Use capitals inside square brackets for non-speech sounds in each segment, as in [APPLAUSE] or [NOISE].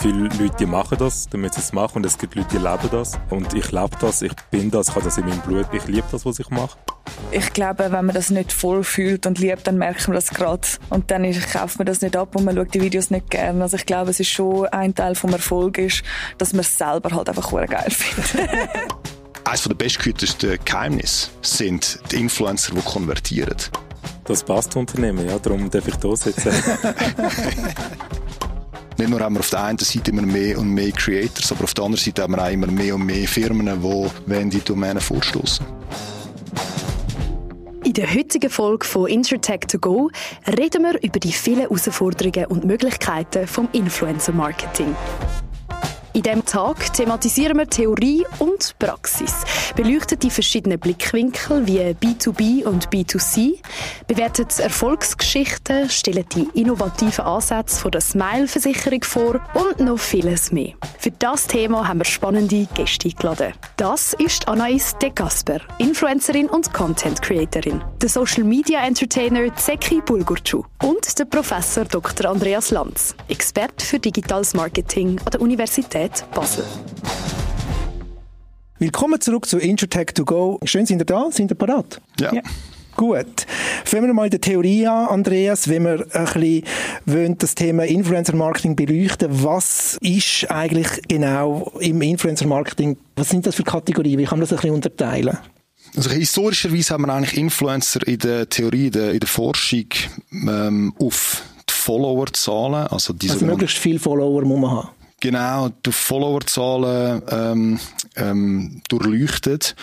viele Leute, die machen das, damit sie es machen und es gibt Leute, die leben das und ich lebe das, ich bin das, ich habe das in meinem Blut, ich liebe das, was ich mache. Ich glaube, wenn man das nicht voll fühlt und liebt, dann merkt man das gerade. Und dann kauft man das nicht ab und man schaut die Videos nicht gerne. Also ich glaube, es ist schon ein Teil vom Erfolg ist, dass man es selber halt einfach geil findet. [LAUGHS] Eines der bestgehütesten Geheimnisse sind die Influencer, die konvertieren. Das passt Unternehmen, ja, darum darf ich da sitzen. [LAUGHS] Nicht nur haben wir auf der einen Seite immer mehr und mehr Creators, aber auf der anderen Seite haben wir auch immer mehr und mehr Firmen, die die Domänen vorstoßen. In der heutigen Folge von Intertech to Go reden wir über die vielen Herausforderungen und Möglichkeiten vom Influencer Marketing. In diesem Tag thematisieren wir Theorie und Praxis, beleuchten die verschiedenen Blickwinkel wie B2B und B2C, bewerten Erfolgsgeschichten, stellen die innovativen Ansätze der Smile-Versicherung vor und noch vieles mehr. Für das Thema haben wir spannende Gäste eingeladen. Das ist Anais de Gasper, Influencerin und Content Creatorin, der Social Media Entertainer Zeki Bulgurcu und der Professor Dr. Andreas Lanz, Experte für digitales Marketing an der Universität Universität Basel. Willkommen zurück zu Intertech to go. Schön, sind ihr da? Sind ihr parat? Ja. ja. Gut. Fangen wir mal in der Theorie an, Andreas, wenn wir ein bisschen wollen, das Thema Influencer Marketing beleuchten. Was ist eigentlich genau im Influencer Marketing? Was sind das für Kategorien? Wie kann man das ein bisschen unterteilen? Also historischerweise haben wir eigentlich Influencer in der Theorie, in der, in der Forschung ähm, auf die Followerzahlen, also die also möglichst viele Follower muss man haben. Genau, die Followerzahlen ähm, ähm, durchleuchtet.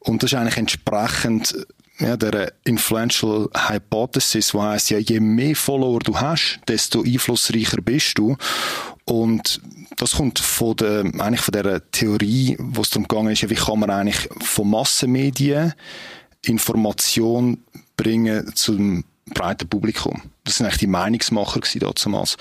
Und das ist eigentlich entsprechend ja, der Influential Hypothesis, wo heißt ja, je mehr Follower du hast, desto einflussreicher bist du. Und das kommt von der, eigentlich von der Theorie, wo es darum gegangen ist, wie kann man eigentlich von Massenmedien Information bringen zum breiten Publikum. Das sind eigentlich die Meinungsmacher damals.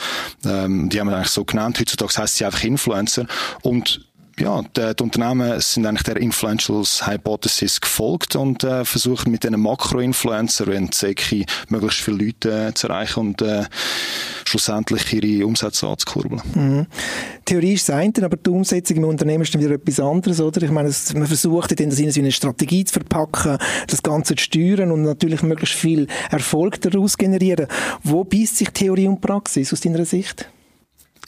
Ähm, die haben wir eigentlich so genannt. Heutzutage heißt sie einfach Influencer. Und ja, die, die, Unternehmen sind eigentlich der Influentials Hypothesis gefolgt und äh, versuchen mit diesen Makro-Influencer, wenn Zeki möglichst viele Leute äh, zu erreichen und äh, schlussendlich ihre Umsätze anzukurbeln. Mhm. Theorie ist das eine, aber die Umsetzung im Unternehmen ist dann wieder etwas anderes, oder? Ich meine, man versucht in das in eine Strategie zu verpacken, das Ganze zu steuern und natürlich möglichst viel Erfolg daraus generieren. Wo beißt sich Theorie und Praxis aus deiner Sicht?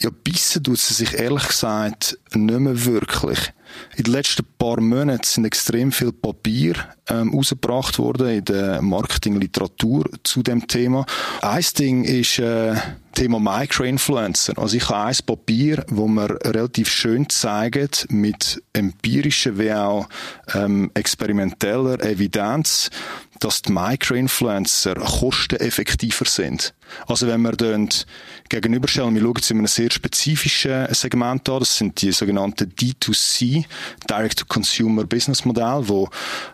Ja, bissen tut sie sich ehrlich gesagt nicht mehr wirklich. In den letzten paar Monaten sind extrem viel Papier ähm, rausgebracht worden in der Marketingliteratur zu dem Thema. Ein Ding ist äh, Thema Microinfluencer. Also ich habe ein Papier, wo man relativ schön zeigt mit empirischer wie auch ähm, experimenteller Evidenz, dass die Microinfluencer kosteneffektiver sind. Also wenn wir dann gegenüberstellen, wir schauen uns in einem sehr spezifischen Segment an, das sind die sogenannten D2C, Direct-to-Consumer Business Modell, wo,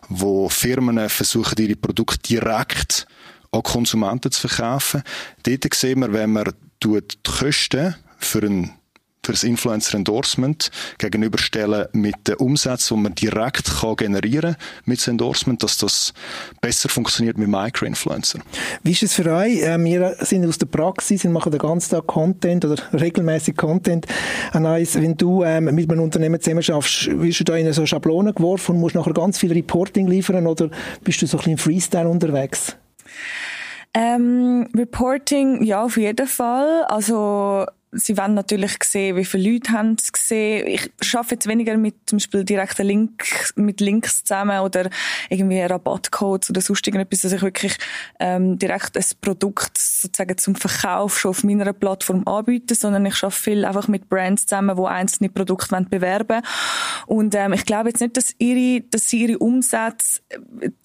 wo Firmen versuchen, ihre Produkte direkt an Konsumenten zu verkaufen. Dort sehen wir, wenn man die Kosten für einen für das Influencer Endorsement gegenüberstellen mit den Umsätzen, die man direkt kann generieren mit dem Endorsement, dass das besser funktioniert mit Microinfluencer. Wie ist es für euch? Äh, wir sind aus der Praxis und machen den ganzen Tag Content oder [LAUGHS] regelmäßig Content. Anais, wenn du ähm, mit einem Unternehmen zusammen schaffst, wirst du da in eine so Schablone geworfen und musst nachher ganz viel Reporting liefern oder bist du so ein bisschen im Freestyle unterwegs? Ähm, Reporting, ja, auf jeden Fall. Also, sie wollen natürlich sehen, wie viele Leute haben es gesehen. Ich schaffe jetzt weniger mit zum Beispiel direkten Link, mit Links zusammen oder irgendwie Rabattcodes oder sonst irgendetwas, dass ich wirklich ähm, direkt ein Produkt sozusagen zum Verkauf schon auf meiner Plattform anbiete, sondern ich schaffe viel einfach mit Brands zusammen, wo einzelne Produkte bewerben Und ähm, ich glaube jetzt nicht, dass ihre, dass sie ihre Umsätze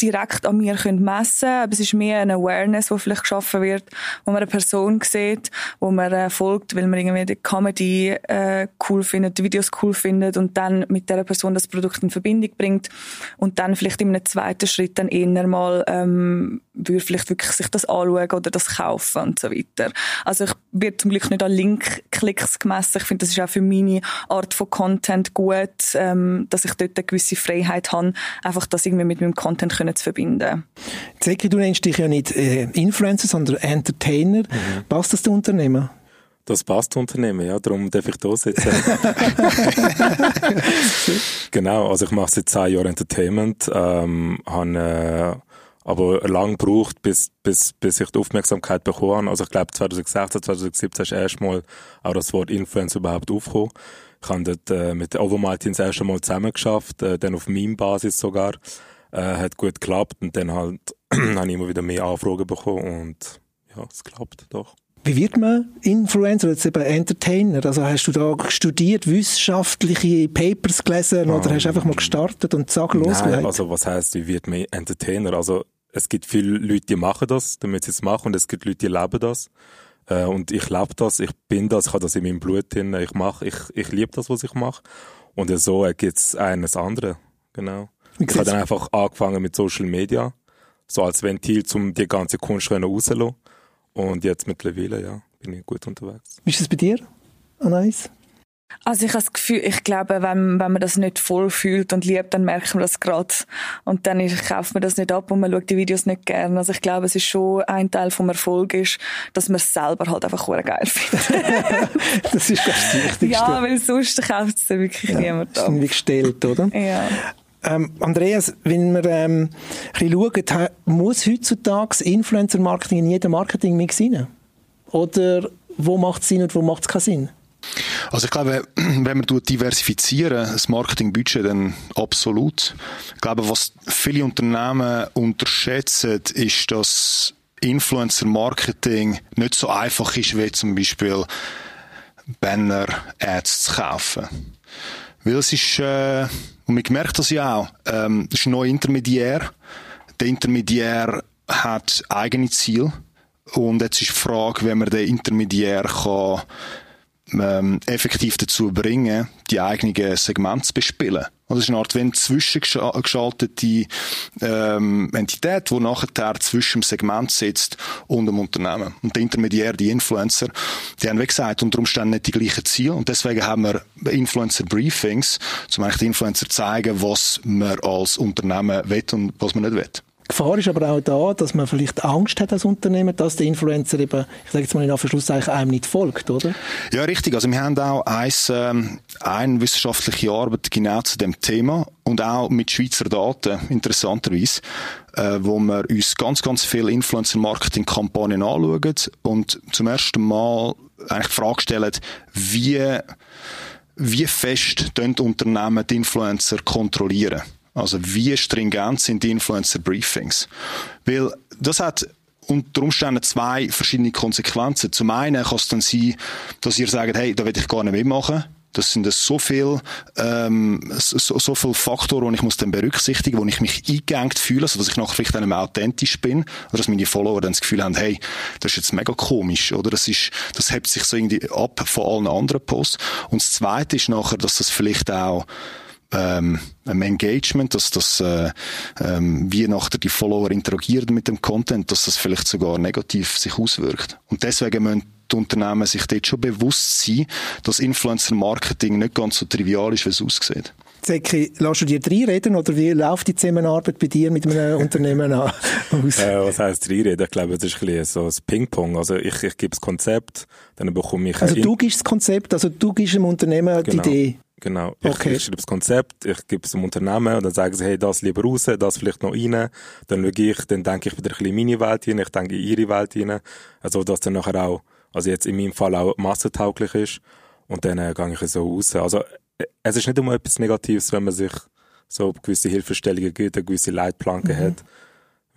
direkt an mir können messen können, aber es ist mehr eine Awareness, die vielleicht geschaffen wird, wo man eine Person sieht, wo man äh, folgt, weil man man irgendwie die Comedy äh, cool findet, die Videos cool findet und dann mit der Person das Produkt in Verbindung bringt und dann vielleicht in einem zweiten Schritt dann eher mal ähm, würde vielleicht wirklich sich das anschauen oder das kaufen und so weiter. Also ich werde zum Glück nicht an Link-Klicks gemessen. Ich finde, das ist auch für meine Art von Content gut, ähm, dass ich dort eine gewisse Freiheit habe, einfach das irgendwie mit meinem Content können zu verbinden. Zeki, du nennst dich ja nicht äh, Influencer, sondern Entertainer. Mhm. Passt das dem Unternehmen? Das passt Unternehmen, ja, darum darf ich da sitzen. [LAUGHS] genau, also ich mache seit zehn Jahren Entertainment, ähm, habe äh, aber lang gebraucht, bis, bis, bis ich die Aufmerksamkeit bekommen habe. Also ich glaube 2016, 2017 ist erstmal auch das Wort Influencer überhaupt aufgekommen. Ich habe dort äh, mit Ovo Martins das erste Mal zusammen geschafft, äh, dann auf Meme-Basis sogar. Äh, hat gut geklappt und dann halt [CLEARS THROAT] habe ich immer wieder mehr Anfragen bekommen und ja, es klappt doch. Wie wird man Influencer, jetzt eben Entertainer? Also hast du da studiert, wissenschaftliche Papers gelesen oder hast du einfach mal gestartet und zack, losgelegt? Nein, also was heißt, wie wird man Entertainer? Also es gibt viele Leute, die machen das, damit sie es machen, und es gibt Leute, die leben das. Äh, und ich lebe das, ich bin das, ich habe das in meinem Blut drin, ich mache, ich, ich liebe das, was ich mache. Und so gibt es eines andere, genau. Ich habe dann einfach angefangen mit Social Media, so als Ventil, um die ganze Kunst rauszulassen. Und jetzt mittlerweile, ja, bin ich gut unterwegs. Wie ist es bei dir, Anais? Also ich habe das Gefühl, ich glaube, wenn, wenn man das nicht voll fühlt und liebt, dann merkt man das gerade. Und dann kauft man das nicht ab und man schaut die Videos nicht gern. Also ich glaube, es ist schon ein Teil vom Erfolg ist, dass man es selber halt einfach geil findet. [LAUGHS] das ist das Wichtigste. Ja, weil sonst kauft es wirklich ja, niemand ab. Das ist gestellt, oder? Ja. Ähm, Andreas, wenn wir ähm, ein bisschen schauen, muss heutzutage Influencer-Marketing in jedem Marketing-Mix rein? Oder wo macht es Sinn und wo macht es keinen Sinn? Also ich glaube, [CLEARS THROAT] wenn wir diversifizieren, das Marketingbudget, dann absolut. Ich glaube, was viele Unternehmen unterschätzen, ist, dass Influencer-Marketing nicht so einfach ist, wie zum Beispiel Banner-Ads zu kaufen. Weil es ist, äh, und man merkt das ja auch, ähm, das ist ein neuer Intermediär. Der Intermediär hat eigene Ziele. Und jetzt ist die Frage, wenn man den Intermediär kann ähm, effektiv dazu bringen, die eigenen Segmente zu bespielen. Also es ist eine Art wenn zwischengeschaltete ähm, Entität, die nachher zwischen dem Segment sitzt und dem Unternehmen. Und der Intermediär, die Influencer, die haben, wie gesagt, unter Umständen nicht die gleichen Ziele. Und deswegen haben wir Influencer-Briefings, um eigentlich den Influencer zeigen, was man als Unternehmen will und was man nicht will. Gefahr ist aber auch da, dass man vielleicht Angst hat als Unternehmen, dass der Influencer eben, ich sage jetzt mal in Anführungszeichen, einem nicht folgt, oder? Ja, richtig. Also wir haben auch eins, ähm, eine wissenschaftliche Arbeit genau zu dem Thema und auch mit Schweizer Daten, interessanterweise, äh, wo wir uns ganz, ganz viele Influencer-Marketing-Kampagnen anschauen und zum ersten Mal eigentlich die Frage stellen, wie, wie fest die Unternehmen die Influencer kontrollieren. Also wie stringent sind die Influencer-Briefings? Weil das hat unter Umständen zwei verschiedene Konsequenzen. Zum einen kann es dann sein, dass ihr sagt, hey, da will ich gar nicht mitmachen. Das sind so viel, ähm, so, so viele Faktoren, die ich muss dann berücksichtigen, wo ich mich eingeengt fühle, also dass ich nachher vielleicht dann authentisch bin, oder dass meine Follower dann das Gefühl haben, hey, das ist jetzt mega komisch, oder? Das ist, das hebt sich so irgendwie ab von allen anderen Posts. Und das Zweite ist nachher, dass das vielleicht auch ähm, Engagement, dass das äh, ähm, wie nachher die Follower interagieren mit dem Content, dass das vielleicht sogar negativ sich auswirkt. Und deswegen müssen die Unternehmen sich dort schon bewusst sein, dass Influencer-Marketing nicht ganz so trivial ist, wie es aussieht. Zeki, lässt du dir drei reden oder wie läuft die Zusammenarbeit bei dir mit einem Unternehmen an? Äh, was heisst drei reden? Ich glaube, es ist ein bisschen so ein Ping-Pong. Also ich, ich gebe das Konzept, dann bekomme ich... Also du gibst das Konzept, also du gibst dem Unternehmen genau. die Idee? Genau. Ich, okay. ich schreibe das Konzept, ich gebe es dem Unternehmen und dann sagen sie, hey, das lieber raus, das vielleicht noch rein. Dann schaue ich, dann denke ich wieder ein bisschen in meine Welt hinein, ich denke in ihre Welt hinein. Also, dass dann nachher auch, also jetzt in meinem Fall auch massentauglich ist. Und dann äh, gehe ich so raus. Also, äh, es ist nicht immer etwas Negatives, wenn man sich so gewisse Hilfestellungen gibt, eine gewisse Leitplanke mhm. hat.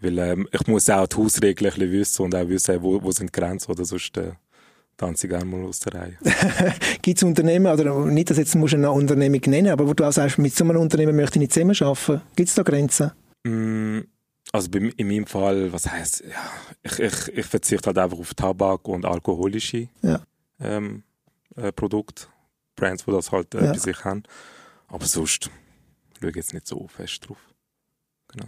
Weil ähm, ich muss auch die Hausregeln ein bisschen wissen und auch wissen, wo, wo sind die Grenzen oder sonst... Äh, tanze gerne mal aus der Reihe. [LAUGHS] Gibt es Unternehmen, oder nicht, dass jetzt musst du eine Unternehmung nennen, aber wo du auch sagst, mit so einem Unternehmen möchte ich nicht zusammenarbeiten, gibt es da Grenzen? Mm, also bei, in meinem Fall, was heisst, ja, ich, ich, ich verzichte halt einfach auf Tabak und alkoholische ja. ähm, äh, Produkte, Brands, die das halt äh, ja. bei sich haben. Aber sonst schaue ich jetzt nicht so fest drauf. Genau.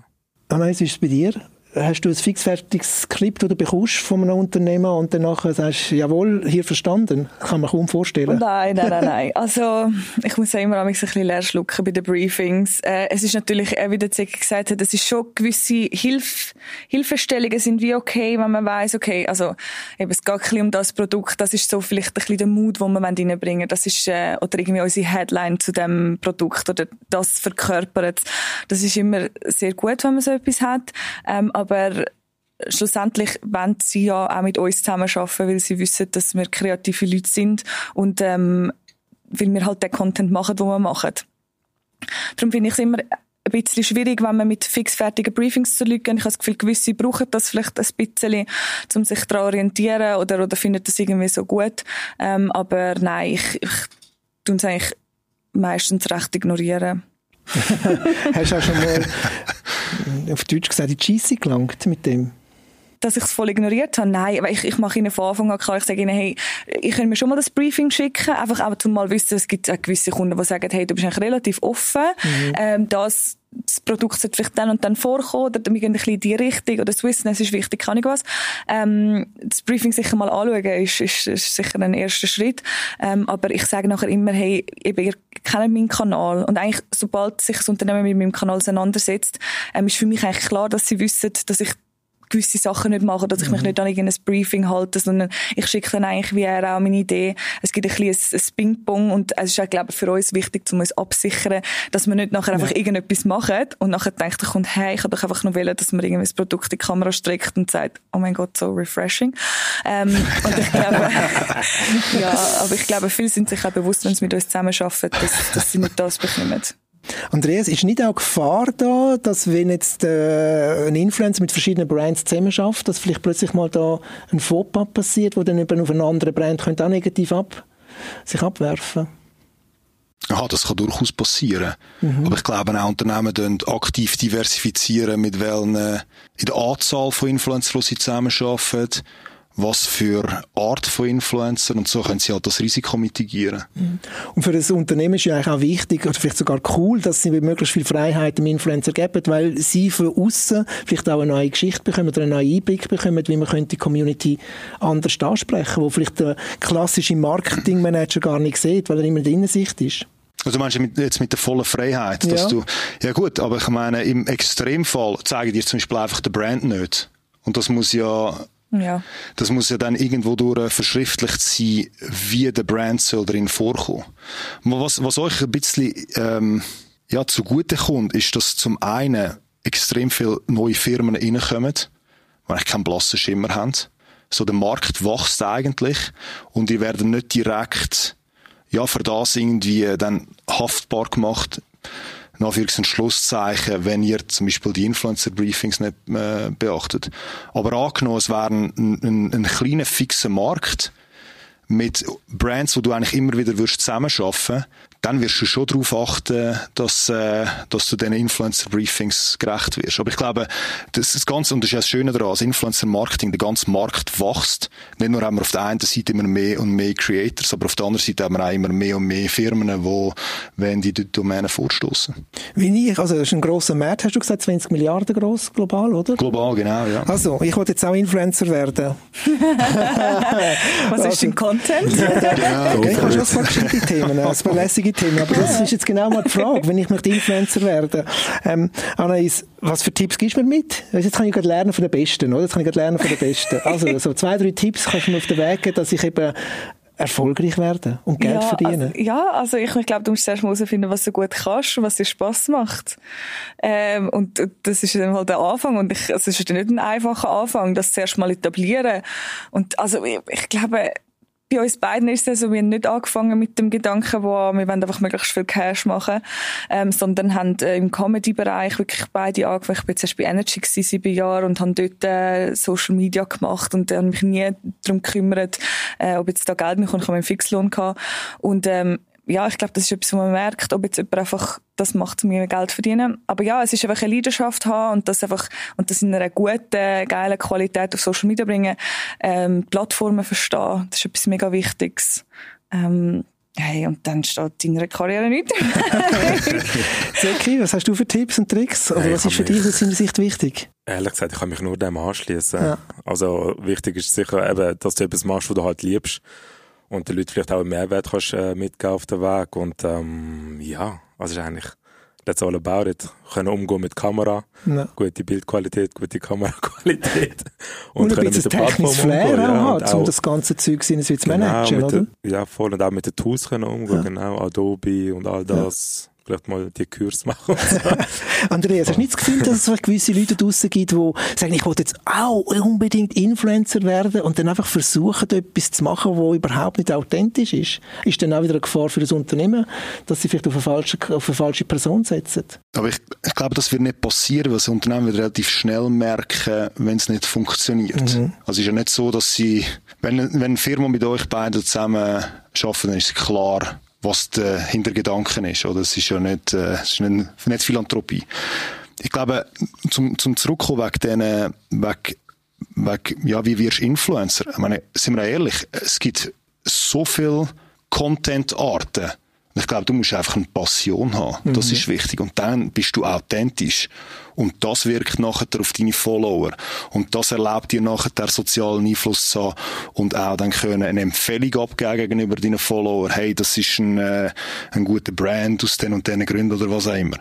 Anna, wie ist es bei dir? Hast du ein fixfertiges Skript, das du bekommst von einem Unternehmer und dann nachher sagst, jawohl, hier verstanden? Kann man kaum vorstellen. Nein, nein, nein, nein. [LAUGHS] Also, ich muss ja immer ein bisschen leer schlucken bei den Briefings. Äh, es ist natürlich, wie der Zeki gesagt hat, es ist schon gewisse Hilf Hilfestellungen sind wie okay, wenn man weiß, okay, also, eben, es geht ein bisschen um das Produkt, das ist so vielleicht ein bisschen der Mut, den wir reinbringen wollen. Das ist, äh, oder irgendwie unsere Headline zu dem Produkt oder das verkörpert. Das ist immer sehr gut, wenn man so etwas hat. Ähm, aber schlussendlich wollen sie ja auch mit uns zusammenarbeiten, weil sie wissen, dass wir kreative Leute sind und ähm, weil wir halt den Content machen, den wir machen. Darum finde ich es immer ein bisschen schwierig, wenn man mit fixfertigen Briefings zu Leuten geht. Ich habe das Gefühl, gewisse brauchen das vielleicht ein bisschen, um sich daran orientieren oder, oder finden das irgendwie so gut. Ähm, aber nein, ich, ich tue es eigentlich meistens recht ignorieren. [LAUGHS] Hast du auch schon mal auf Deutsch gesagt, die Cheesy gelangt mit dem? Dass ich es voll ignoriert habe. Nein, aber ich, ich mache ihnen von Anfang an klar, ich sage ihnen, hey, ich kann mir schon mal das Briefing schicken, einfach auch zum mal wissen, es gibt auch gewisse Kunden, die sagen, hey, du bist eigentlich relativ offen, mhm. ähm, das, das Produkt sollte vielleicht dann und dann vorkommen, oder wir gehen ein bisschen in die Richtung, oder Swissness ist wichtig, kann ich was. Ähm, das Briefing sicher mal anschauen, ist, ist, ist sicher ein erster Schritt. Ähm, aber ich sage nachher immer, hey, eben, ihr kennt meinen Kanal. Und eigentlich, sobald sich das Unternehmen mit meinem Kanal auseinandersetzt, ähm, ist für mich eigentlich klar, dass sie wissen, dass ich gewisse Sachen nicht machen, dass ich mich mhm. nicht an irgendein Briefing halte, sondern ich schicke dann eigentlich wie er auch meine Idee. Es gibt ein bisschen ein, Ping-Pong und es ist auch, glaube ich, für uns wichtig, um uns absichern, dass wir nicht nachher einfach irgendetwas machen und nachher denkt Kunde, hey, ich habe doch einfach nur wollen, dass man irgendwie das Produkt in die Kamera streckt und sagt, oh mein Gott, so refreshing. Ähm, und ich glaube, [LAUGHS] [LAUGHS] ja, aber ich glaube, viele sind sich auch bewusst, wenn sie mit uns zusammenarbeiten, dass, dass sie nicht das bekommen. Andreas, ist nicht auch Gefahr da, dass wenn jetzt äh, ein Influencer mit verschiedenen Brands zusammen schafft, dass vielleicht plötzlich mal da ein Fauxpas passiert, wo dann eben auf eine andere Brand könnte auch negativ ab, sich abwerfen? Ja, das kann durchaus passieren. Mhm. Aber ich glaube, auch Unternehmen aktiv diversifizieren, mit welchen, in der Anzahl von Influencern, die sie zusammenarbeiten was für Art von Influencer und so können sie halt das Risiko mitigieren. Mhm. Und für das Unternehmen ist ja eigentlich auch wichtig oder vielleicht sogar cool, dass sie möglichst viel Freiheit dem Influencer geben, weil sie von außen vielleicht auch eine neue Geschichte bekommen oder einen neuen Einblick bekommen, wie man könnte die Community anders ansprechen, wo vielleicht der klassische Marketingmanager gar nicht sieht, weil er immer in der Innensicht ist. Also meinst du mit, jetzt mit der vollen Freiheit, dass ja. du, ja gut, aber ich meine, im Extremfall zeigen dir zum Beispiel einfach der Brand nicht. Und das muss ja ja. Das muss ja dann irgendwo durch verschriftlicht sein, wie der Brand soll drin vorkommen. Was, was euch ein bisschen ähm, ja, zugute kommt, ist, dass zum einen extrem viele neue Firmen reinkommen, die eigentlich keinen blassen Schimmer haben. So, der Markt wächst eigentlich und die werden nicht direkt ja, für das irgendwie dann haftbar gemacht in Anführungs- Schlusszeichen, wenn ihr zum Beispiel die Influencer-Briefings nicht äh, beachtet. Aber angenommen, es wäre ein, ein, ein kleiner, fixer Markt mit Brands, wo du eigentlich immer wieder würdest zusammenarbeiten dann wirst du schon darauf achten, dass, äh, dass du den Influencer-Briefings gerecht wirst. Aber ich glaube, das, das Ganze, und das ist ja das Schöne daran, als Influencer-Marketing, der ganze Markt wächst. Nicht nur haben wir auf der einen Seite immer mehr und mehr Creators, aber auf der anderen Seite haben wir auch immer mehr und mehr Firmen, die wenn die Domäne vorstoßen. Wie ich, also das ist ein grosser Markt, hast du gesagt, 20 Milliarden groß global, oder? Global, genau, ja. Also, ich wollte jetzt auch Influencer werden. [LAUGHS] Was also, ist dein Content? [LAUGHS] ja, okay, ich habe schon ein paar Themen, [LAUGHS] ein paar lässige Themen. Aber das ist jetzt genau mal die Frage, wenn ich möchte Influencer werden. Ähm, Anais, was für Tipps gibst du mir mit? Jetzt kann ich gerade lernen von den Besten, oder? Jetzt kann ich gerade lernen von den Besten. Also, so zwei, drei Tipps kannst du mir auf den Weg geben, dass ich eben erfolgreich werden und Geld ja, verdienen? Also, ja, also ich, ich glaube, du musst erst mal herausfinden, was du gut kannst und was dir Spass macht. Ähm, und das ist dann halt der Anfang und ich, also es ist nicht ein einfacher Anfang, das zuerst mal etablieren. Und also ich, ich glaube, bei uns beiden ist es so, wir haben nicht angefangen mit dem Gedanken, wo wir wollen einfach möglichst viel Cash machen, ähm, sondern haben äh, im Comedy-Bereich wirklich beide angefangen. Ich bin jetzt erst bei Energy gewesen, sieben Jahre und habe dort äh, Social Media gemacht und äh, habe mich nie darum gekümmert, äh, ob jetzt da Geld mehr kommt. Ich habe einen Fixlohn gehabt. Und ähm, ja, ich glaube, das ist etwas, wo man merkt, ob jetzt jemand einfach das macht, um mehr Geld zu verdienen. Aber ja, es ist einfach eine Leidenschaft haben und das einfach, und das in einer guten, geilen Qualität auf Social Media bringen, ähm, Plattformen verstehen. Das ist etwas mega Wichtiges. Ähm, Hey, und dann steht deiner Karriere nicht. Zeki, [LAUGHS] was hast du für Tipps und Tricks? Oder Hey, was ist für dich aus deiner Sicht wichtig? Ehrlich gesagt, ich kann mich nur dem anschließen. Ja. Also wichtig ist sicher eben, dass du etwas machst, was du halt liebst und den Leuten vielleicht auch einen Mehrwert kannst äh, mitgeben auf den Weg und ähm, ja, also ist eigentlich that's all about it. Können umgehen mit Kamera, Ja. gute Bildqualität, gute Kameraqualität [LAUGHS] Und, ein können bisschen mit der Plattform Flair umgehen, ja, und um das ganze Zeug sinnesweise zu genau, managen, oder? den- ja, voll. Und auch mit den Tools können umgehen, Ja. genau. Adobe und all das. Vielleicht mal die Kurs machen. [LAUGHS] Andreas, hast du nicht das Gefühl, dass es gewisse Leute draussen gibt, die sagen, ich will jetzt auch unbedingt Influencer werden und dann einfach versuchen, etwas zu machen, was überhaupt nicht authentisch ist? Ist dann auch wieder eine Gefahr für das Unternehmen, dass sie vielleicht auf eine falsche, auf eine falsche Person setzen? Aber ich, ich glaube, das wird nicht passieren, weil das Unternehmen wird relativ schnell merken, wenn es nicht funktioniert. Also es ist ja nicht so, dass sie, wenn, wenn eine Firma mit euch beiden zusammen arbeitet, dann ist es klar, was der Hintergedanken ist. Oder es ist ja nicht, äh, es ist nicht, nicht Philanthropie. Ich glaube, zum, zum Zurückkommen wegen denen, wegen, wegen, ja, wie wirst du Influencer? Ich meine, sind wir ehrlich, es gibt so viel Content-Arten. Ich glaube, du musst einfach eine Passion haben. Das ist wichtig. Und dann bist du authentisch. Und das wirkt nachher auf deine Follower. Und das erlaubt dir nachher der sozialen Einfluss zu haben und auch dann können eine Empfehlung abgeben gegenüber deinen Follower. Hey, das ist ein, äh, ein guter Brand aus den und den Gründen oder was auch immer.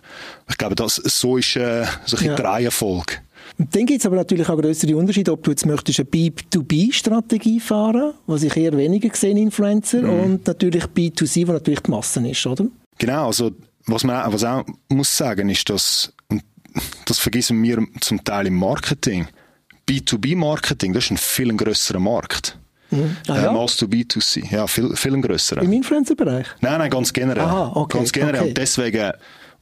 Ich glaube, das, so ist, äh, so ein Ja. der Reihenfolge. Und dann gibt es aber natürlich auch größere Unterschiede, ob du jetzt möchtest eine B2B-Strategie fahren, was ich eher weniger sehe in Influencer, und natürlich B2C, wo natürlich die Massen ist, oder? Genau, also was man auch, was auch muss sagen, ist, dass, und das vergessen wir zum Teil im Marketing, B2B-Marketing, das ist ein viel grösserer Markt. Ah, ja? Ähm, als du B2C. Ja, viel, viel grösserer. Im Influencer-Bereich? Nein, nein, ganz generell. Aha, okay, Ganz generell. okay. Und deswegen,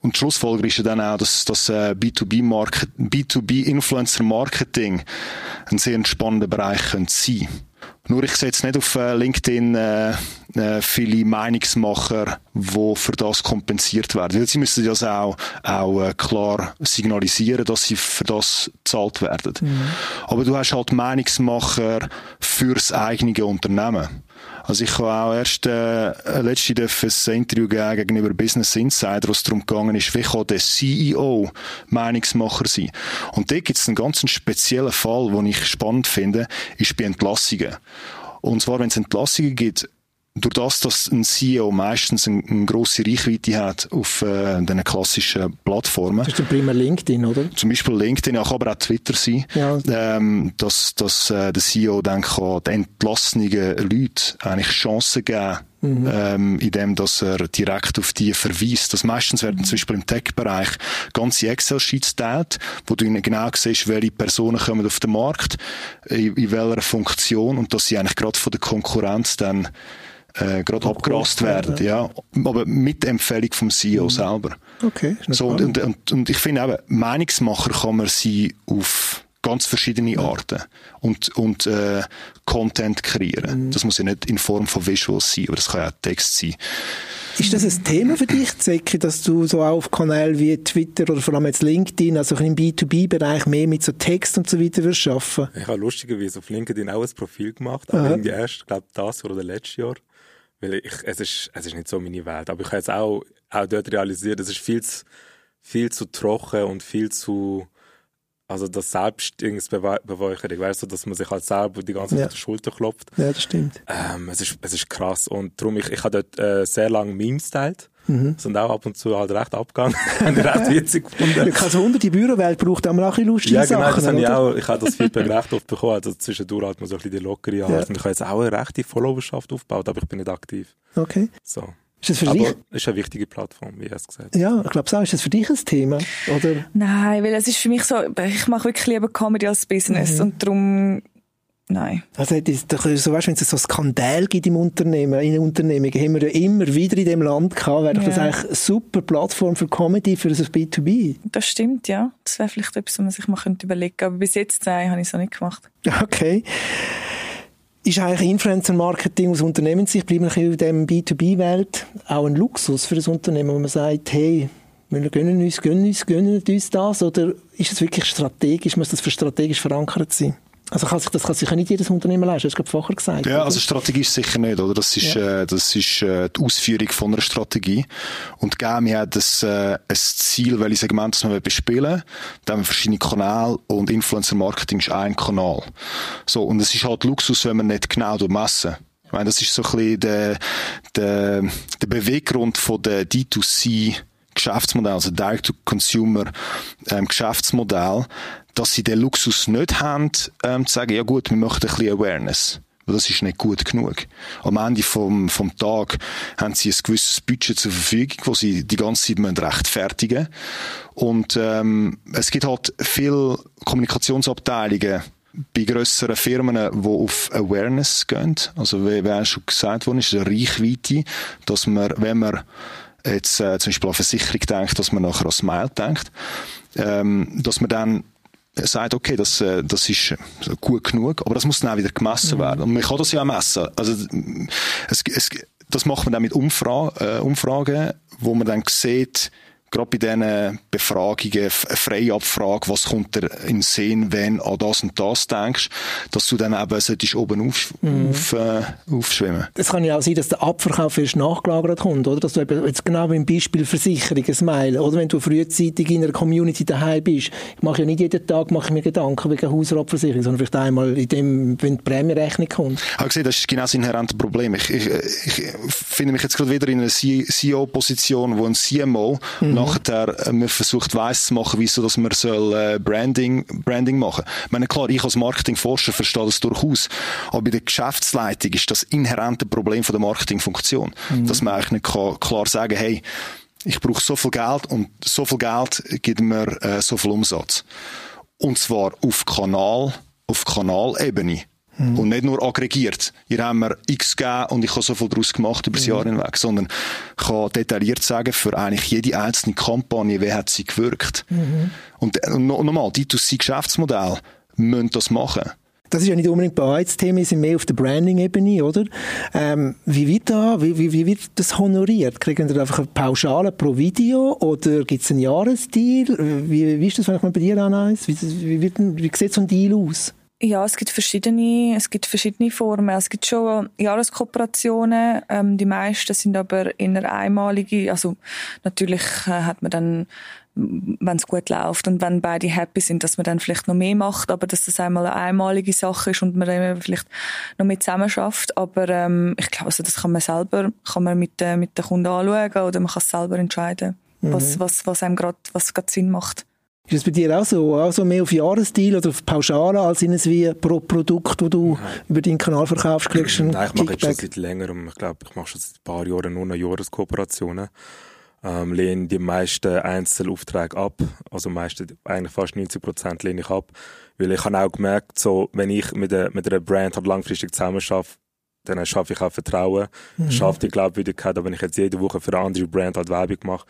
und die Schlussfolgerung ist ja dann auch, dass, dass äh, B2B-Market, B2B-Influencer-Marketing ein sehr spannender Bereich könnte sein. Nur ich sehe jetzt nicht auf äh, LinkedIn äh, äh, viele Meinungsmacher, die für das kompensiert werden. Weil sie müssen das auch, auch äh, klar signalisieren, dass sie für das bezahlt werden. Aber du hast halt Meinungsmacher fürs eigene Unternehmen. Also ich habe auch erst äh, letzte dürfen ein Interview geben gegenüber Business Insider, wo es darum gegangen ist, wie kann der CEO Meinungsmacher sein. Und da gibt es einen ganz speziellen Fall, den ich spannend finde, ist bei Entlassungen. Und zwar, wenn es Entlassungen gibt, durch das, dass ein CEO meistens eine, eine grosse Reichweite hat auf äh, den klassischen Plattformen, Das ist dann primär LinkedIn, oder? zum Beispiel LinkedIn, ja, kann aber auch Twitter sein, Ja. ähm, dass, dass äh, der CEO dann kann den entlassenen Leuten eigentlich Chancen geben ähm, indem dass er direkt auf die verweist. Das meistens werden zum Beispiel im Tech-Bereich ganze Excel-Sheets teilt, wo du genau siehst, welche Personen kommen auf den Markt, in, in welcher Funktion und dass sie eigentlich gerade von der Konkurrenz dann äh, gerade abgerast werden, ja. Aber mit Empfehlung vom CEO selber. Okay. So, und, und, und, und ich finde eben, Meinungsmacher kann man sein auf ganz verschiedene Arten und, und äh, Content kreieren. Das muss ja nicht in Form von Visuals sein, aber das kann ja auch Text sein. Ist das ein Thema für dich, Zeki, dass du so auch auf Kanälen wie Twitter oder vor allem jetzt LinkedIn, also im B2B-Bereich mehr mit so Text und so weiter wirst arbeiten? Ich habe lustigerweise auf LinkedIn auch ein Profil gemacht, aber irgendwie erst, glaube das oder letztes Jahr. Weil ich, es ist, es ist nicht so meine Welt. Aber ich habe jetzt auch, auch dort realisiert, es ist viel zu, viel zu trocken und viel zu, also das Selbstbeweihräucherung, weißt du, dass man sich halt selber die ganze Zeit Ja. auf die Schulter klopft. Ja, das stimmt. Ähm, es ist, es ist krass. Und darum, ich, ich habe dort äh, sehr lange Memes teilt. Mhm. Sind auch ab und zu halt recht abgegangen. [LAUGHS] Haben die recht witzig gefunden. Wunder, die Bürowelt braucht auch mal ein bisschen lustige Ja, genau, Sachen, das habe ich auch. Ich habe das Feedback recht oft bekommen. Also zwischendurch hat man so ein bisschen die lockere Art. Ja. Und ich habe jetzt auch eine rechte Followerschaft aufgebaut, aber ich bin nicht aktiv. Okay. So. Ist das für Aber dich? es ist eine wichtige Plattform, wie er es gesagt hat. Ja, ich glaube auch. Ist das für dich ein Thema? Oder? Nein, weil es ist für mich so, ich mache wirklich lieber Comedy als Business und darum, nein. Also, das, das, so, weißt, wenn es so Skandal gibt im Unternehmen, in Unternehmen, haben wir ja immer wieder in dem Land gehabt, wäre doch das Ja. eigentlich eine super Plattform für Comedy, für so B2B. Das stimmt, ja. Das wäre vielleicht etwas, was man sich mal könnte überlegen könnte. Aber bis jetzt, nein, habe ich es noch nicht gemacht. Okay. Ist eigentlich Influencer-Marketing aus Unternehmenssicht, bleiben wir in dieser B2B-Welt, auch ein Luxus für das Unternehmen, wo man sagt, hey, wir gönnen uns, gönnen uns, gönnen uns das, oder ist es wirklich strategisch, muss das für strategisch verankert sein? Also kann sich, das kann sich ja nicht jedes Unternehmen leisten, das hast du vorher gesagt. Ja, oder? also Strategie ist sicher nicht, oder? Das ist, ja. äh, das ist äh, die Ausführung von einer Strategie. Und Gami hat das, äh, ein Ziel, welche Segmente das man bespielen Da haben wir verschiedene Kanäle und Influencer Marketing ist ein Kanal. So, und es ist halt Luxus, wenn man nicht genau messen. Ich meine, das ist so ein bisschen der, der, der Beweggrund von der D2C Geschäftsmodell, also Direct-to-Consumer ähm, dass sie den Luxus nicht haben, ähm, zu sagen, ja gut, wir möchten ein bisschen Awareness. Das ist nicht gut genug. Am Ende vom, vom Tag haben sie ein gewisses Budget zur Verfügung, wo sie die ganze Zeit rechtfertigen müssen. Und ähm, es gibt halt viele Kommunikationsabteilungen, bei grösseren Firmen, die auf Awareness gehen, also wie, wie schon gesagt worden ist, eine Reichweite, dass man, wenn man jetzt äh, zum Beispiel an Versicherung denkt, dass man nachher an Smile denkt, ähm, dass man dann sagt, okay, das, äh, das ist gut genug, aber das muss dann auch wieder gemessen mhm. werden. Und man kann das ja auch messen. Also, es, es, das macht man dann mit Umfra äh, Umfragen, wo man dann sieht, gerade bei diesen Befragungen, eine freie Abfrage, was kommt dir in den Sinn, wenn an das und das denkst, dass du dann eben solltest oben auf, mhm. auf, äh, aufschwimmen. Es kann ja auch sein, dass der Abverkauf erst nachgelagert kommt, oder? Dass du eben, jetzt genau wie im Beispiel Versicherung, Smile, oder? Wenn du frühzeitig in einer Community daheim bist. Ich mache ja nicht jeden Tag mache ich mir Gedanken wegen Hausratversicherung, sondern vielleicht einmal in dem, wenn die Prämierechnung kommt. Ich habe gesehen, das ist genau das inhärente Problem. Ich, ich, ich finde mich jetzt gerade wieder in einer CEO-Position, wo ein CMO mhm nachher äh, man versucht weiss zu machen, wieso dass man soll äh, Branding, Branding machen. Ich meine, klar, ich als Marketingforscher verstehe das durchaus, aber bei der Geschäftsleitung ist das inhärente Problem von der Marketingfunktion, mhm. dass man eigentlich nicht kann, klar sagen, hey, ich brauche so viel Geld und so viel Geld gibt mir äh, so viel Umsatz. Und zwar auf Kanal, auf Kanalebene. Mhm. Und nicht nur aggregiert. Ihr habt mir X gegeben und ich habe so viel daraus gemacht über das mhm. Jahr hinweg, sondern ich kann detailliert sagen, für eigentlich jede einzelne Kampagne, wie hat sie gewirkt. Mhm. Und, und nochmal, die D2C-Geschäftsmodell müssen das machen. Das ist ja nicht unbedingt bei euch das Thema, wir sind mehr auf der Branding-Ebene, oder? Ähm, wie wird da, wie, wie, wie wird das honoriert? Kriegen ihr einfach eine Pauschale pro Video oder gibt es einen Jahresdeal? Wie, wie ist das, wenn ich mal bei dir anreise? Wie, wie, wie, wie sieht so ein Deal aus? Ja, es gibt verschiedene, es gibt verschiedene Formen. Es gibt schon Jahreskooperationen. Ähm, die meisten sind aber in einer einmalige. Also natürlich äh, hat man dann, wenn es gut läuft und wenn beide happy sind, dass man dann vielleicht noch mehr macht, aber dass das einmal eine einmalige Sache ist und man dann vielleicht noch mit zusammen schafft. Aber ähm, ich glaube, also das kann man selber, kann man mit, äh, mit den Kunden anschauen oder man kann es selber entscheiden, mhm. was, was, was einem gerade, was gerade Sinn macht. Ist das bei dir auch so? Auch so mehr auf Jahresdeal oder auf Pauschale als in wie pro Produkt, das du Nein. über deinen Kanal verkaufst, kriegst Nein, ich mache jetzt schon seit längerem, ich glaube, ich mache schon seit ein paar Jahren nur noch Jahreskooperationen. Ähm, lehne die meisten Einzelaufträge ab. Also meiste, eigentlich fast 90 Prozent lehne ich ab. Weil ich habe auch gemerkt, so, wenn ich mit, der, mit einer Brand halt langfristig zusammen arbeite, dann schaffe ich auch Vertrauen, mhm. schaffe die Glaubwürdigkeit. Aber wenn ich jetzt jede Woche für eine andere Brand halt Werbung mache,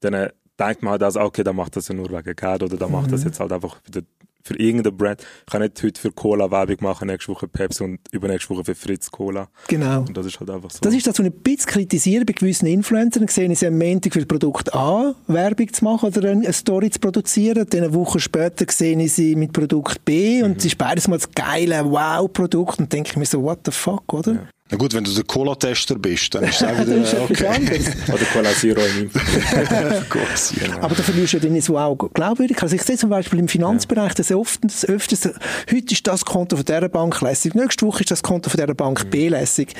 dann denkt man halt, also, okay, da macht das ja nur wegen Geld oder da mhm. macht das mhm. jetzt halt einfach für, für irgendeine Brand. Ich kann nicht heute für Cola Werbung machen, nächste Woche Pepsi und übernächste Woche für Fritz Cola. Genau. Und das ist halt einfach so. Das ist das, was ich ein bisschen kritisiere bei gewissen Influencern. Ich sehe sie am Montag für das Produkt A Werbung zu machen oder eine Story zu produzieren. Dann eine Woche später sehe ich sie mit Produkt B und mhm. es ist beides mal das geile Wow-Produkt und denke ich mir so, what the fuck, oder? Ja. Na gut, wenn du der Cola-Tester bist, dann ist es auch [LAUGHS] wieder okay. [LAUGHS] Oder Cola Zero in [LAUGHS] Aber da verlierst du ja dann so auch glaubwürdig. Also ich sehe zum Beispiel im Finanzbereich, dass oft, das öfters, heute ist das Konto von dieser Bank lässig, nächste Woche ist das Konto von dieser Bank mhm. B lässig.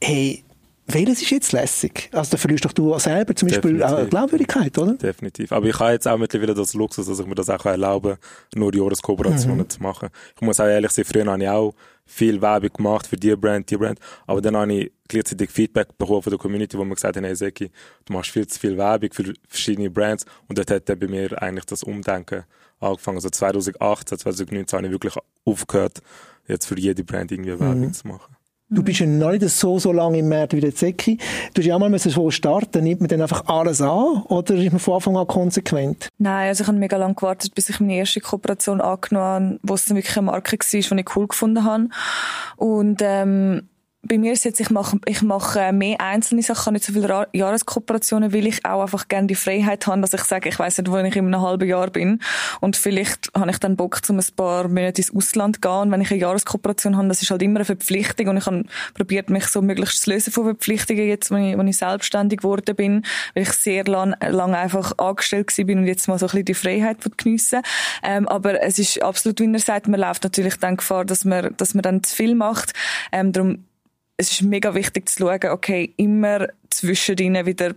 Hey, welches ist jetzt lässig? Also da verlierst doch du selber zum Beispiel äh, Glaubwürdigkeit, oder? Definitiv. Aber ich habe jetzt auch mittlerweile das Luxus, dass ich mir das auch erlauben kann, nur Jahreskooperationen mhm. zu machen. Ich muss auch ehrlich sein, früher habe ich auch viel Werbung gemacht für die Brand, die Brand. Aber dann habe ich gleichzeitig Feedback bekommen von der Community, wo mir gesagt haben, hey Seki, du machst viel zu viel Werbung für verschiedene Brands. Und dort hat dann bei mir eigentlich das Umdenken angefangen. Also 2018, 2019 habe ich wirklich aufgehört, jetzt für jede Brand irgendwie Werbung mhm. zu machen. Du bist ja noch nicht so, so lange im März wie der Zecki. Du hast ja auch mal so starten. Nimmt man dann einfach alles an oder ist man von Anfang an konsequent? Nein, also ich habe mega lange gewartet, bis ich meine erste Kooperation angenommen habe, wo es dann wirklich eine Marke war, die ich cool gefunden habe. Und ähm, bei mir ist jetzt, ich mache, ich mache mehr einzelne Sachen, nicht so viele Jahreskooperationen, weil ich auch einfach gerne die Freiheit habe, dass ich sage, ich weiß nicht, wo ich in einem halben Jahr bin. Und vielleicht habe ich dann Bock, um ein paar Monate ins Ausland zu gehen. Und wenn ich eine Jahreskooperation habe, das ist halt immer eine Verpflichtung. Und ich habe probiert, mich so möglichst zu lösen von Verpflichtungen jetzt, wenn ich, wenn ich selbstständig geworden bin, weil ich sehr lang, lang einfach angestellt war und jetzt mal so ein bisschen die Freiheit geniessen ähm, Aber es ist absolut, wie er sagt, man läuft natürlich dann Gefahr, dass man, dass man dann zu viel macht. Ähm, darum es ist mega wichtig zu schauen, okay, immer zwischendrin wieder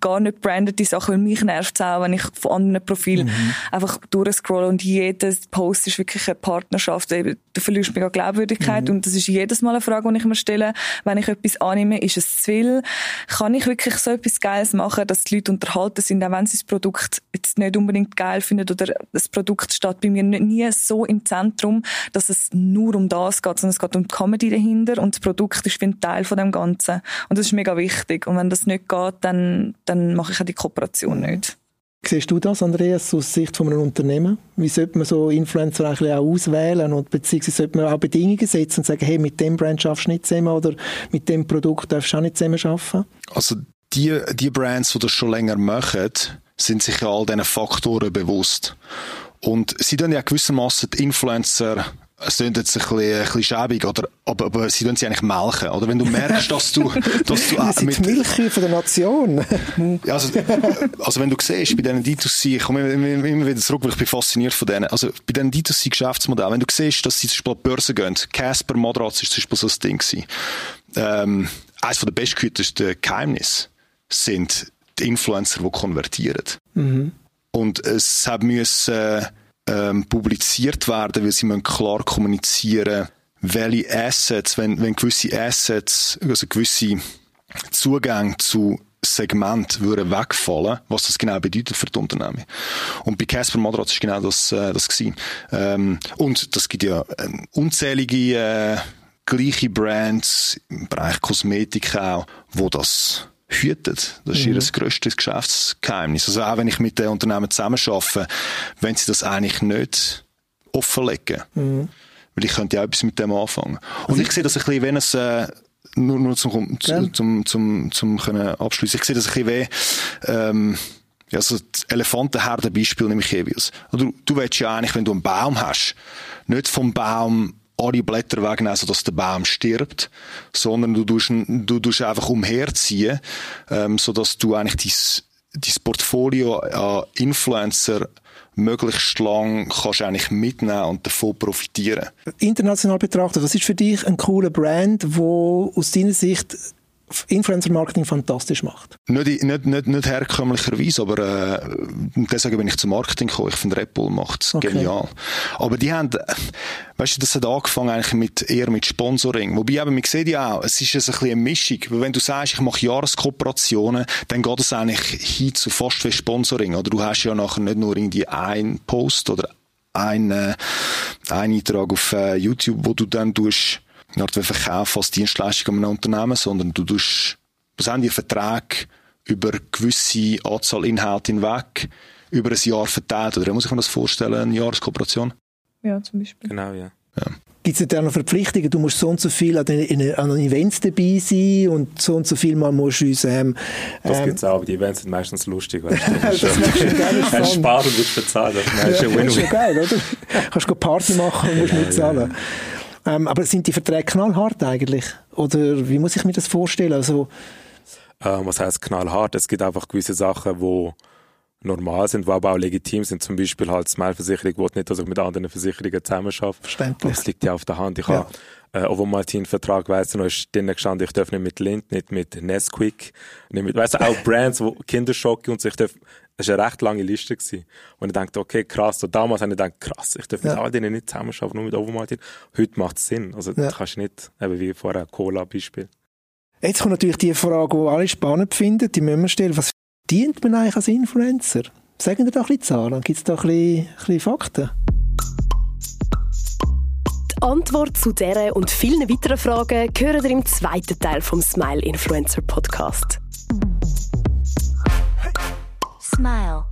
gar nicht brandete Sachen, weil mich nervt es auch, wenn ich von anderen Profilen mhm. einfach durchscrolle und jedes Post ist wirklich eine Partnerschaft. Du verlierst mega Glaubwürdigkeit mhm. und das ist jedes Mal eine Frage, die ich mir stelle, wenn ich etwas annehme, ist es zu viel? Kann ich wirklich so etwas Geiles machen, dass die Leute unterhalten sind, auch wenn sie das Produkt jetzt nicht unbedingt geil finden oder das Produkt steht bei mir nie so im Zentrum, dass es nur um das geht, sondern es geht um die Comedy dahinter und das Produkt ist wie ein Teil von dem Ganzen. Und das ist mega wichtig. Und wenn das nicht geht, dann dann, mache ich auch die Kooperation nicht. Siehst du das, Andreas, aus Sicht von einem Unternehmen? Wie sollte man so Influencer eigentlich auch auswählen und beziehungsweise sollte man auch Bedingungen setzen und sagen, hey, mit dem Brand schaffst du nicht zusammen oder mit dem Produkt darfst du auch nicht zusammen arbeiten? Also die, die Brands, die das schon länger machen, sind sich ja all diesen Faktoren bewusst. Und sie tun ja gewissermaßen die Influencer es klingt jetzt ein bisschen, ein bisschen schäbig, oder, aber, aber sie tun sie eigentlich melken, oder? Wenn du merkst, dass du, [LAUGHS] dass du auch mit... Die Milchkühe von der Nation. [LAUGHS] also, also wenn du siehst, bei diesen D2C, ich komme immer, immer wieder zurück, weil ich bin fasziniert von denen, also bei diesen D2C-Geschäftsmodellen, wenn du siehst, dass sie zum Beispiel an die Börse gehen, Casper Matratz ist zum Beispiel so ein Ding gewesen. Ähm, eines der bestgehütesten Geheimnisse sind die Influencer, die konvertieren. Mhm. Und es haben müssen, äh, ähm, publiziert werden, weil sie müssen klar kommunizieren, welche Assets, wenn, wenn gewisse Assets, also gewisse Zugänge zu Segment würden wegfallen, was das genau bedeutet für die Unternehmen. Und bei Casper Madratz ist genau das, äh, das gewesen. Ähm, und das gibt ja äh, unzählige äh, gleiche Brands im Bereich Kosmetik auch, wo das hütet. Das ist mhm. ihr grösstes Geschäftsgeheimnis. Also auch wenn ich mit den Unternehmen zusammen arbeite, wenn sie das eigentlich nicht offenlegen. Mhm. Weil ich könnte ja etwas mit dem anfangen. Und also ich sehe das ein bisschen, wenn es, äh, nur, nur zum, ja. zum, zum, zum, können abschließen. Ich sehe das ein bisschen wie, ähm, ja, so das Elefantenherden-Beispiel nehme ich jeweils. Du, du willst ja eigentlich, wenn du einen Baum hast, nicht vom Baum alle Blätter wegnehmen, sodass der Baum stirbt, sondern du tust, du tust einfach umherziehen, ähm, sodass du eigentlich dein, dein Portfolio an Influencer möglichst lang kannst eigentlich mitnehmen und davon profitieren. International betrachtet, was ist für dich ein cooler Brand, wo aus deiner Sicht Influencer-Marketing fantastisch macht. Nicht, nicht, nicht, nicht herkömmlicherweise, aber äh, deswegen bin ich zum Marketing gekommen. Ich finde, Red Bull macht es okay. genial. Aber die haben, weißt du, das hat angefangen eigentlich mit, eher mit Sponsoring. Wobei eben, man sieht ja auch, es ist ein bisschen eine Mischung. Weil wenn du sagst, ich mache Jahreskooperationen, dann geht es eigentlich hin zu fast wie Sponsoring. Oder du hast ja nachher nicht nur irgendwie einen Post oder einen, äh, einen Eintrag auf äh, YouTube, wo du dann tust, nicht verkaufen als Dienstleistung an einem Unternehmen, sondern du tust, was haben die Verträge über gewisse Anzahl Inhalte hinweg, über ein Jahr verteilt, oder muss ich mir das vorstellen, eine Jahreskooperation? Ja, zum Beispiel. Genau, ja. ja. Gibt es da noch Verpflichtungen? Du musst so und so viel an den, an den Events dabei sein und so und so viel mal musst du uns... Ähm, das ähm, gibt es auch, aber die Events sind meistens lustig. Weißt du? das, das machst du gerne. Sparen und wirst bezahlt. Das ist, ja, das ist schon geil, oder? Kannst du Party machen und musst nicht zahlen. Ja, ja. Ähm, aber sind die Verträge knallhart eigentlich? Oder wie muss ich mir das vorstellen? Also, ähm, was heißt knallhart? Es gibt einfach gewisse Sachen, wo normal sind, die aber auch legitim sind. Zum Beispiel halt Smile-Versicherung, wo nicht, dass ich mit anderen Versicherungen zusammen arbeite. Verständlich. Das liegt ja auf der Hand. Ich ja. habe, äh, obwohl Martin Vertrag weiss, noch ist drinnen gestanden, ich darf nicht mit Lind, nicht mit Nesquik, nicht mit, weißt du, auch Brands, wo Kinderschocke und so, ich darf, das war eine recht lange Liste. Gewesen. Und ich dachte, okay, krass. So damals habe ich gedacht, krass, ich darf mit all denen nicht zusammenarbeiten, nur mit Ovomaltin. Heute macht es Sinn. Also, ja. das kannst du nicht, eben wie vorher, Cola-Beispiel. Jetzt kommt natürlich die Frage, die alle spannend finden, die müssen wir stellen. Was dient man eigentlich als Influencer? Sagen wir doch ein bisschen Zahlen, gibt es da ein bisschen, ein bisschen Fakten? Die Antwort zu dieser und vielen weiteren Fragen hören ihr im zweiten Teil vom Smile Influencer Podcast. Smile.